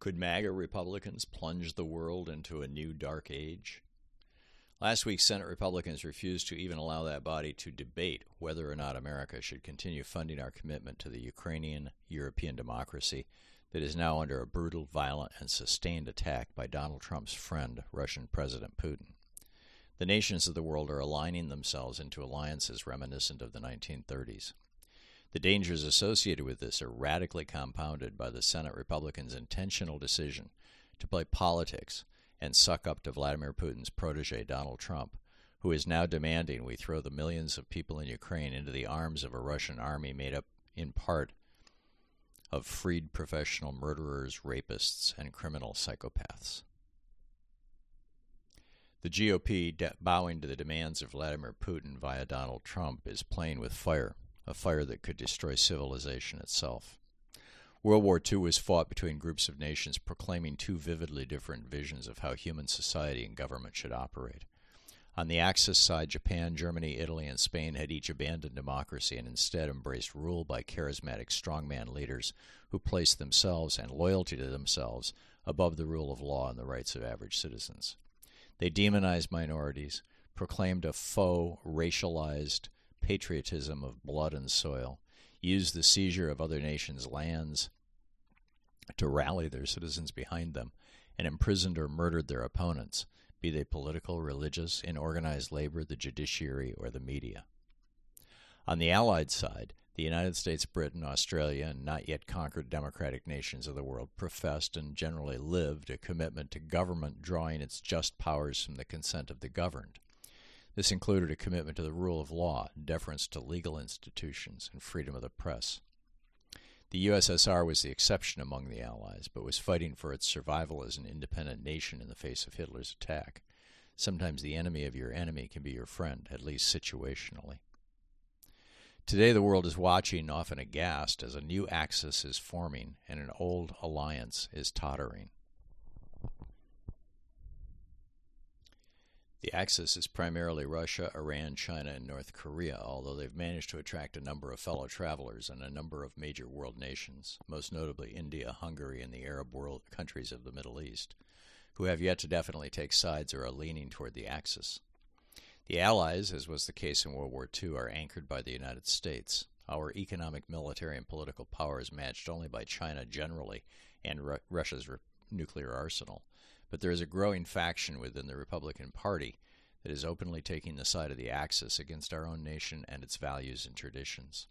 Could MAGA Republicans plunge the world into a new dark age? Last week, Senate Republicans refused to even allow that body to debate whether or not America should continue funding our commitment to the Ukrainian European democracy that is now under a brutal, violent, and sustained attack by Donald Trump's friend, Russian President Putin. The nations of the world are aligning themselves into alliances reminiscent of the 1930s. The dangers associated with this are radically compounded by the Senate Republicans' intentional decision to play politics and suck up to Vladimir Putin's protege, Donald Trump, who is now demanding we throw the millions of people in Ukraine into the arms of a Russian army made up in part of freed professional murderers, rapists, and criminal psychopaths. The GOP, de- bowing to the demands of Vladimir Putin via Donald Trump, is playing with fire a fire that could destroy civilization itself. World War II was fought between groups of nations proclaiming two vividly different visions of how human society and government should operate. On the Axis side, Japan, Germany, Italy, and Spain had each abandoned democracy and instead embraced rule by charismatic strongman leaders who placed themselves and loyalty to themselves above the rule of law and the rights of average citizens. They demonized minorities, proclaimed a faux racialized patriotism of blood and soil, used the seizure of other nations' lands to rally their citizens behind them, and imprisoned or murdered their opponents, be they political, religious, in organized labor, the judiciary, or the media. On the Allied side, the United States, Britain, Australia, and not yet conquered democratic nations of the world professed and generally lived a commitment to government drawing its just powers from the consent of the governed. This included a commitment to the rule of law, deference to legal institutions, and freedom of the press. The USSR was the exception among the Allies, but was fighting for its survival as an independent nation in the face of Hitler's attack. Sometimes the enemy of your enemy can be your friend, at least situationally. Today, the world is watching, often aghast, as a new axis is forming and an old alliance is tottering. The axis is primarily Russia, Iran, China, and North Korea, although they've managed to attract a number of fellow travelers and a number of major world nations, most notably India, Hungary, and the Arab world countries of the Middle East, who have yet to definitely take sides or are leaning toward the axis. The Allies, as was the case in World War II, are anchored by the United States. Our economic, military, and political power is matched only by China generally and Ru- Russia's re- nuclear arsenal. But there is a growing faction within the Republican Party that is openly taking the side of the Axis against our own nation and its values and traditions.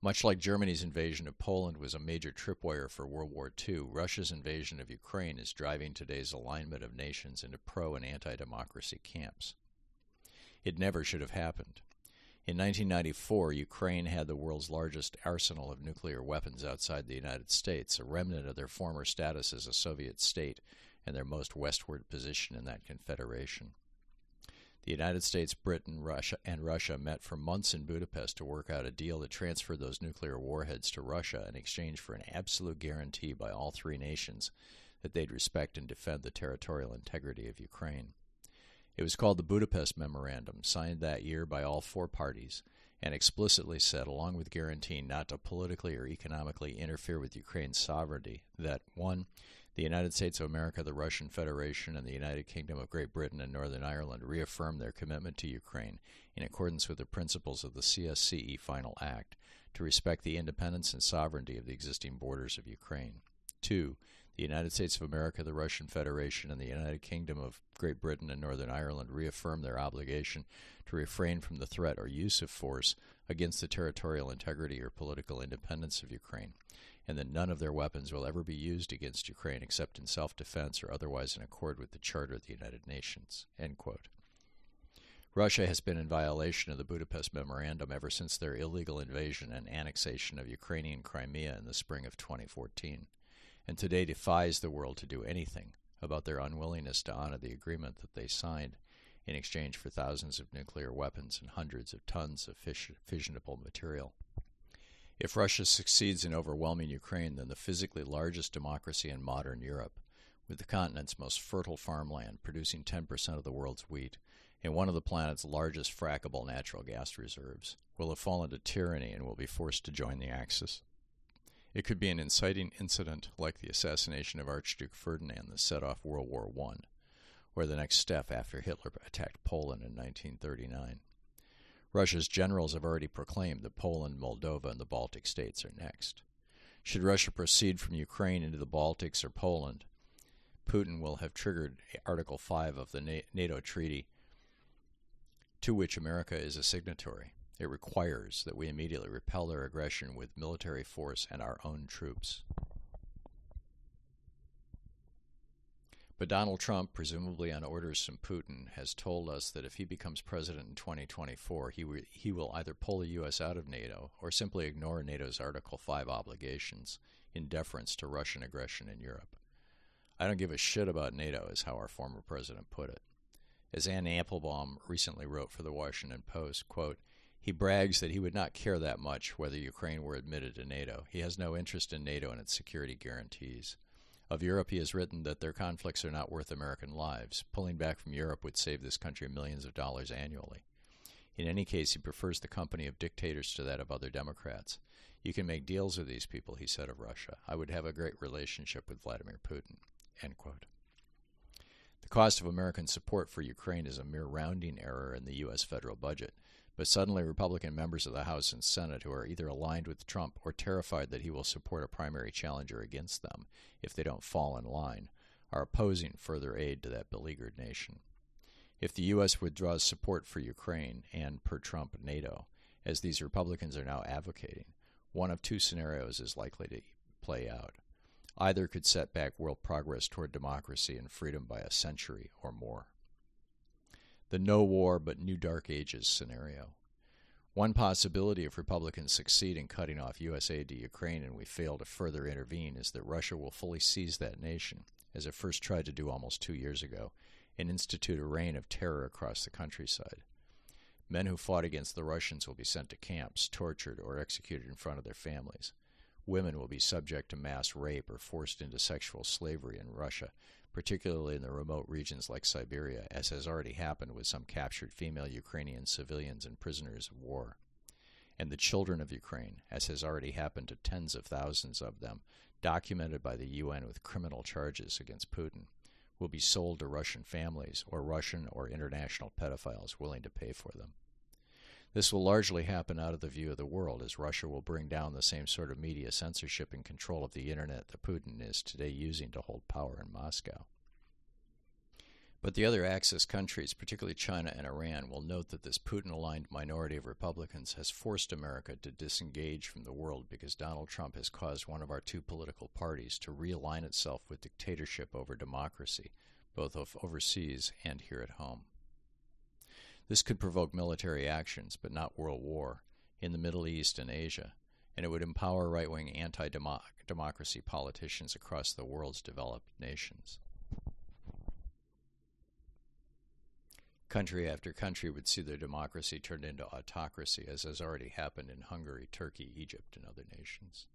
Much like Germany's invasion of Poland was a major tripwire for World War II, Russia's invasion of Ukraine is driving today's alignment of nations into pro and anti democracy camps. It never should have happened. In 1994, Ukraine had the world's largest arsenal of nuclear weapons outside the United States, a remnant of their former status as a Soviet state and their most westward position in that confederation. The United States, Britain, Russia, and Russia met for months in Budapest to work out a deal that transferred those nuclear warheads to Russia in exchange for an absolute guarantee by all three nations that they'd respect and defend the territorial integrity of Ukraine. It was called the Budapest Memorandum, signed that year by all four parties, and explicitly said, along with guaranteeing not to politically or economically interfere with Ukraine's sovereignty, that 1 the United States of America, the Russian Federation, and the United Kingdom of Great Britain and Northern Ireland reaffirm their commitment to Ukraine in accordance with the principles of the CSCE Final Act to respect the independence and sovereignty of the existing borders of Ukraine. 2. The United States of America, the Russian Federation, and the United Kingdom of Great Britain and Northern Ireland reaffirm their obligation to refrain from the threat or use of force against the territorial integrity or political independence of Ukraine and that none of their weapons will ever be used against Ukraine except in self defense or otherwise in accord with the Charter of the United Nations. Russia has been in violation of the Budapest Memorandum ever since their illegal invasion and annexation of Ukrainian Crimea in the spring of 2014, and today defies the world to do anything about their unwillingness to honor the agreement that they signed in exchange for thousands of nuclear weapons and hundreds of tons of fissionable material. If Russia succeeds in overwhelming Ukraine, then the physically largest democracy in modern Europe, with the continent's most fertile farmland producing 10% of the world's wheat, and one of the planet's largest frackable natural gas reserves, will have fallen to tyranny and will be forced to join the Axis. It could be an inciting incident like the assassination of Archduke Ferdinand that set off World War I, or the next step after Hitler attacked Poland in 1939. Russia's generals have already proclaimed that Poland, Moldova, and the Baltic states are next. Should Russia proceed from Ukraine into the Baltics or Poland, Putin will have triggered Article 5 of the NATO treaty to which America is a signatory. It requires that we immediately repel their aggression with military force and our own troops. But Donald Trump, presumably on orders from Putin, has told us that if he becomes president in 2024, he, w- he will either pull the U.S. out of NATO or simply ignore NATO's Article 5 obligations in deference to Russian aggression in Europe. I don't give a shit about NATO, is how our former president put it. As Anne Applebaum recently wrote for the Washington Post, quote, he brags that he would not care that much whether Ukraine were admitted to NATO. He has no interest in NATO and its security guarantees. Of Europe, he has written that their conflicts are not worth American lives. Pulling back from Europe would save this country millions of dollars annually. In any case, he prefers the company of dictators to that of other Democrats. You can make deals with these people, he said of Russia. I would have a great relationship with Vladimir Putin. The cost of American support for Ukraine is a mere rounding error in the U.S. federal budget. But suddenly, Republican members of the House and Senate who are either aligned with Trump or terrified that he will support a primary challenger against them if they don't fall in line are opposing further aid to that beleaguered nation. If the U.S. withdraws support for Ukraine and, per Trump, NATO, as these Republicans are now advocating, one of two scenarios is likely to play out. Either could set back world progress toward democracy and freedom by a century or more the no war but new dark ages scenario. One possibility if Republicans succeed in cutting off U.S. aid to Ukraine and we fail to further intervene is that Russia will fully seize that nation, as it first tried to do almost two years ago, and institute a reign of terror across the countryside. Men who fought against the Russians will be sent to camps, tortured, or executed in front of their families. Women will be subject to mass rape or forced into sexual slavery in Russia, particularly in the remote regions like Siberia, as has already happened with some captured female Ukrainian civilians and prisoners of war. And the children of Ukraine, as has already happened to tens of thousands of them, documented by the UN with criminal charges against Putin, will be sold to Russian families or Russian or international pedophiles willing to pay for them. This will largely happen out of the view of the world, as Russia will bring down the same sort of media censorship and control of the internet that Putin is today using to hold power in Moscow. But the other Axis countries, particularly China and Iran, will note that this Putin aligned minority of Republicans has forced America to disengage from the world because Donald Trump has caused one of our two political parties to realign itself with dictatorship over democracy, both overseas and here at home. This could provoke military actions, but not world war, in the Middle East and Asia, and it would empower right wing anti democracy politicians across the world's developed nations. Country after country would see their democracy turned into autocracy, as has already happened in Hungary, Turkey, Egypt, and other nations.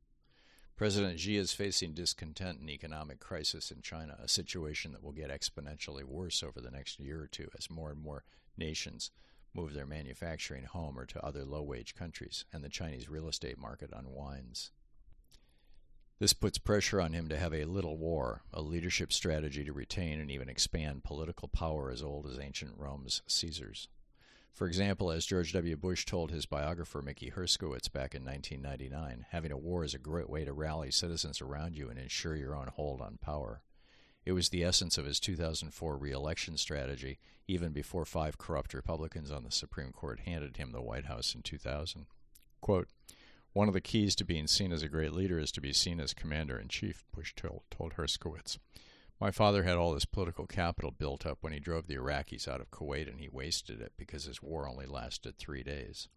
President Xi is facing discontent and economic crisis in China, a situation that will get exponentially worse over the next year or two as more and more nations move their manufacturing home or to other low wage countries, and the Chinese real estate market unwinds. This puts pressure on him to have a little war, a leadership strategy to retain and even expand political power as old as ancient Rome's Caesars. For example, as George W. Bush told his biographer Mickey Herskowitz back in 1999, having a war is a great way to rally citizens around you and ensure your own hold on power. It was the essence of his 2004 reelection strategy, even before five corrupt Republicans on the Supreme Court handed him the White House in 2000. Quote, one of the keys to being seen as a great leader is to be seen as commander in chief, Bush told, told Herskowitz. My father had all this political capital built up when he drove the Iraqis out of Kuwait and he wasted it because his war only lasted three days.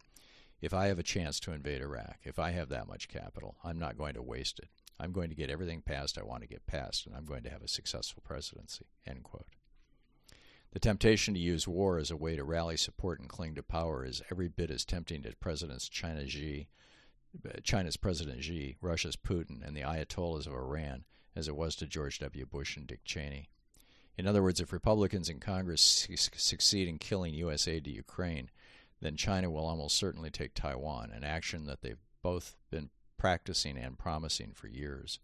If I have a chance to invade Iraq, if I have that much capital, I'm not going to waste it. I'm going to get everything passed I want to get passed, and I'm going to have a successful presidency. End quote. The temptation to use war as a way to rally support and cling to power is every bit as tempting to Presidents China Xi, China's President Xi, Russia's Putin, and the Ayatollahs of Iran as it was to George W. Bush and Dick Cheney. In other words, if Republicans in Congress su- succeed in killing U.S. aid to Ukraine, then China will almost certainly take Taiwan, an action that they've both been practicing and promising for years.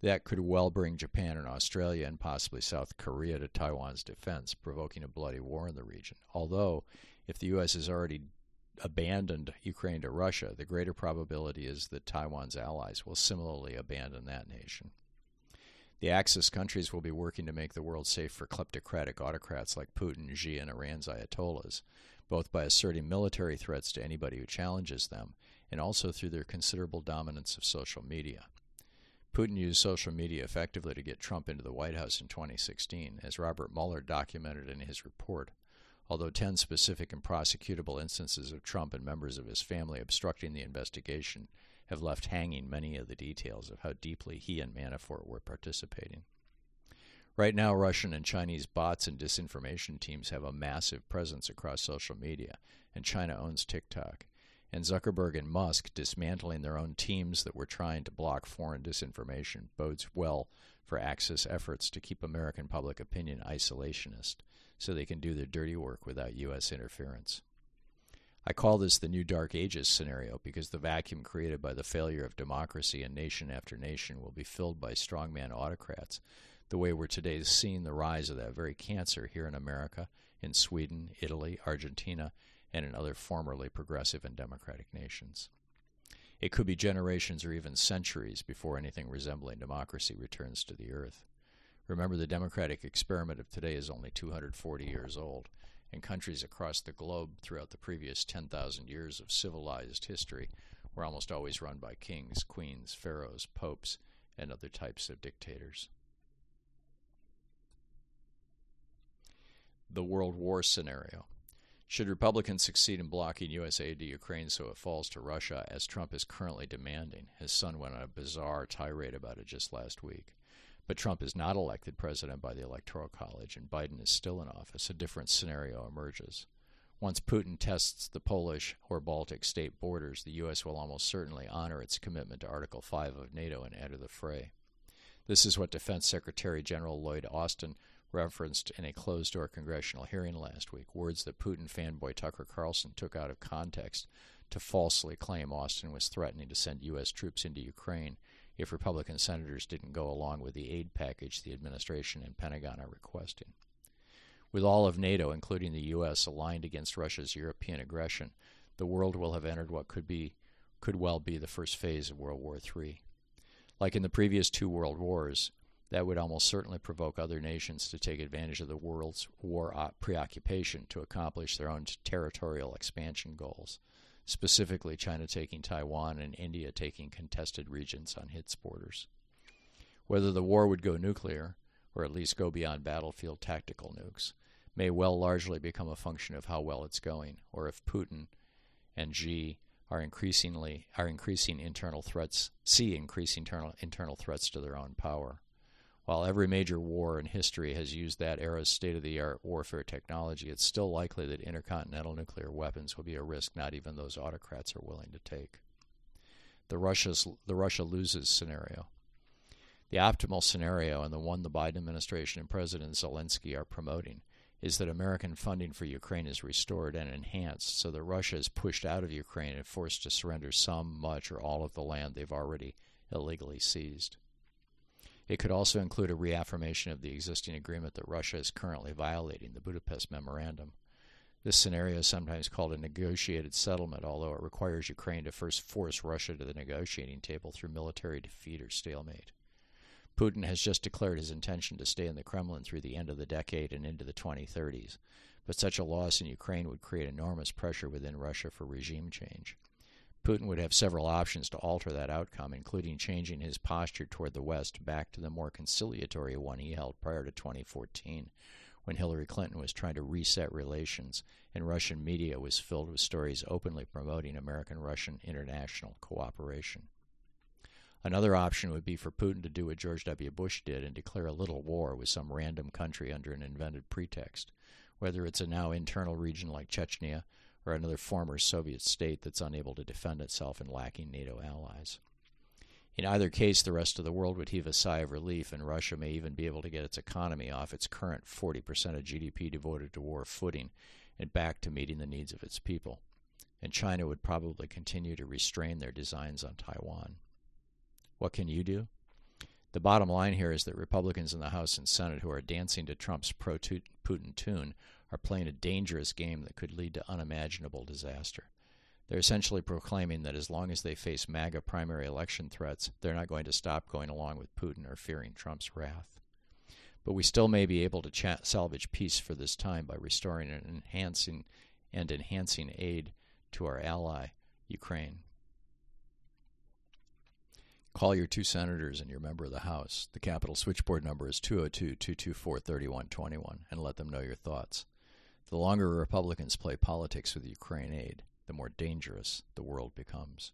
That could well bring Japan and Australia and possibly South Korea to Taiwan's defense, provoking a bloody war in the region. Although, if the U.S. has already abandoned Ukraine to Russia, the greater probability is that Taiwan's allies will similarly abandon that nation. The Axis countries will be working to make the world safe for kleptocratic autocrats like Putin, Xi, and Iran's Ayatollahs, both by asserting military threats to anybody who challenges them and also through their considerable dominance of social media. Putin used social media effectively to get Trump into the White House in 2016, as Robert Mueller documented in his report. Although 10 specific and prosecutable instances of Trump and members of his family obstructing the investigation have left hanging many of the details of how deeply he and Manafort were participating. Right now, Russian and Chinese bots and disinformation teams have a massive presence across social media, and China owns TikTok. And Zuckerberg and Musk dismantling their own teams that were trying to block foreign disinformation bodes well for Axis efforts to keep American public opinion isolationist so they can do their dirty work without U.S. interference. I call this the new Dark Ages scenario because the vacuum created by the failure of democracy in nation after nation will be filled by strongman autocrats, the way we're today seeing the rise of that very cancer here in America, in Sweden, Italy, Argentina, and in other formerly progressive and democratic nations. It could be generations or even centuries before anything resembling democracy returns to the earth. Remember, the democratic experiment of today is only 240 years old, and countries across the globe throughout the previous 10,000 years of civilized history were almost always run by kings, queens, pharaohs, popes, and other types of dictators. The World War scenario. Should Republicans succeed in blocking U.S. aid to Ukraine so it falls to Russia, as Trump is currently demanding, his son went on a bizarre tirade about it just last week. But Trump is not elected president by the Electoral College, and Biden is still in office. A different scenario emerges. Once Putin tests the Polish or Baltic state borders, the U.S. will almost certainly honor its commitment to Article 5 of NATO and enter the fray. This is what Defense Secretary General Lloyd Austin referenced in a closed door congressional hearing last week, words that Putin fanboy Tucker Carlson took out of context to falsely claim Austin was threatening to send U.S. troops into Ukraine if Republican senators didn't go along with the aid package the administration and Pentagon are requesting. With all of NATO, including the U.S., aligned against Russia's European aggression, the world will have entered what could be could well be the first phase of World War III. Like in the previous two world wars, that would almost certainly provoke other nations to take advantage of the world's war preoccupation to accomplish their own territorial expansion goals specifically China taking Taiwan and India taking contested regions on its borders. Whether the war would go nuclear, or at least go beyond battlefield tactical nukes, may well largely become a function of how well it's going, or if Putin and Xi are increasingly are increasing internal threats, see increasing internal internal threats to their own power. While every major war in history has used that era's state of the art warfare technology, it's still likely that intercontinental nuclear weapons will be a risk not even those autocrats are willing to take. The, Russia's, the Russia loses scenario. The optimal scenario, and the one the Biden administration and President Zelensky are promoting, is that American funding for Ukraine is restored and enhanced so that Russia is pushed out of Ukraine and forced to surrender some, much, or all of the land they've already illegally seized. It could also include a reaffirmation of the existing agreement that Russia is currently violating, the Budapest Memorandum. This scenario is sometimes called a negotiated settlement, although it requires Ukraine to first force Russia to the negotiating table through military defeat or stalemate. Putin has just declared his intention to stay in the Kremlin through the end of the decade and into the 2030s, but such a loss in Ukraine would create enormous pressure within Russia for regime change. Putin would have several options to alter that outcome, including changing his posture toward the West back to the more conciliatory one he held prior to 2014, when Hillary Clinton was trying to reset relations and Russian media was filled with stories openly promoting American Russian international cooperation. Another option would be for Putin to do what George W. Bush did and declare a little war with some random country under an invented pretext, whether it's a now internal region like Chechnya or another former Soviet state that's unable to defend itself and lacking NATO allies. In either case, the rest of the world would heave a sigh of relief, and Russia may even be able to get its economy off its current 40% of GDP devoted to war footing and back to meeting the needs of its people. and China would probably continue to restrain their designs on Taiwan. What can you do? The bottom line here is that Republicans in the House and Senate who are dancing to Trump's pro Putin tune are playing a dangerous game that could lead to unimaginable disaster. They're essentially proclaiming that as long as they face MAGA primary election threats, they're not going to stop going along with Putin or fearing Trump's wrath. But we still may be able to cha- salvage peace for this time by restoring and enhancing and enhancing aid to our ally, Ukraine. Call your two senators and your member of the House. The Capitol switchboard number is 202 224 3121 and let them know your thoughts. The longer Republicans play politics with Ukraine aid, the more dangerous the world becomes.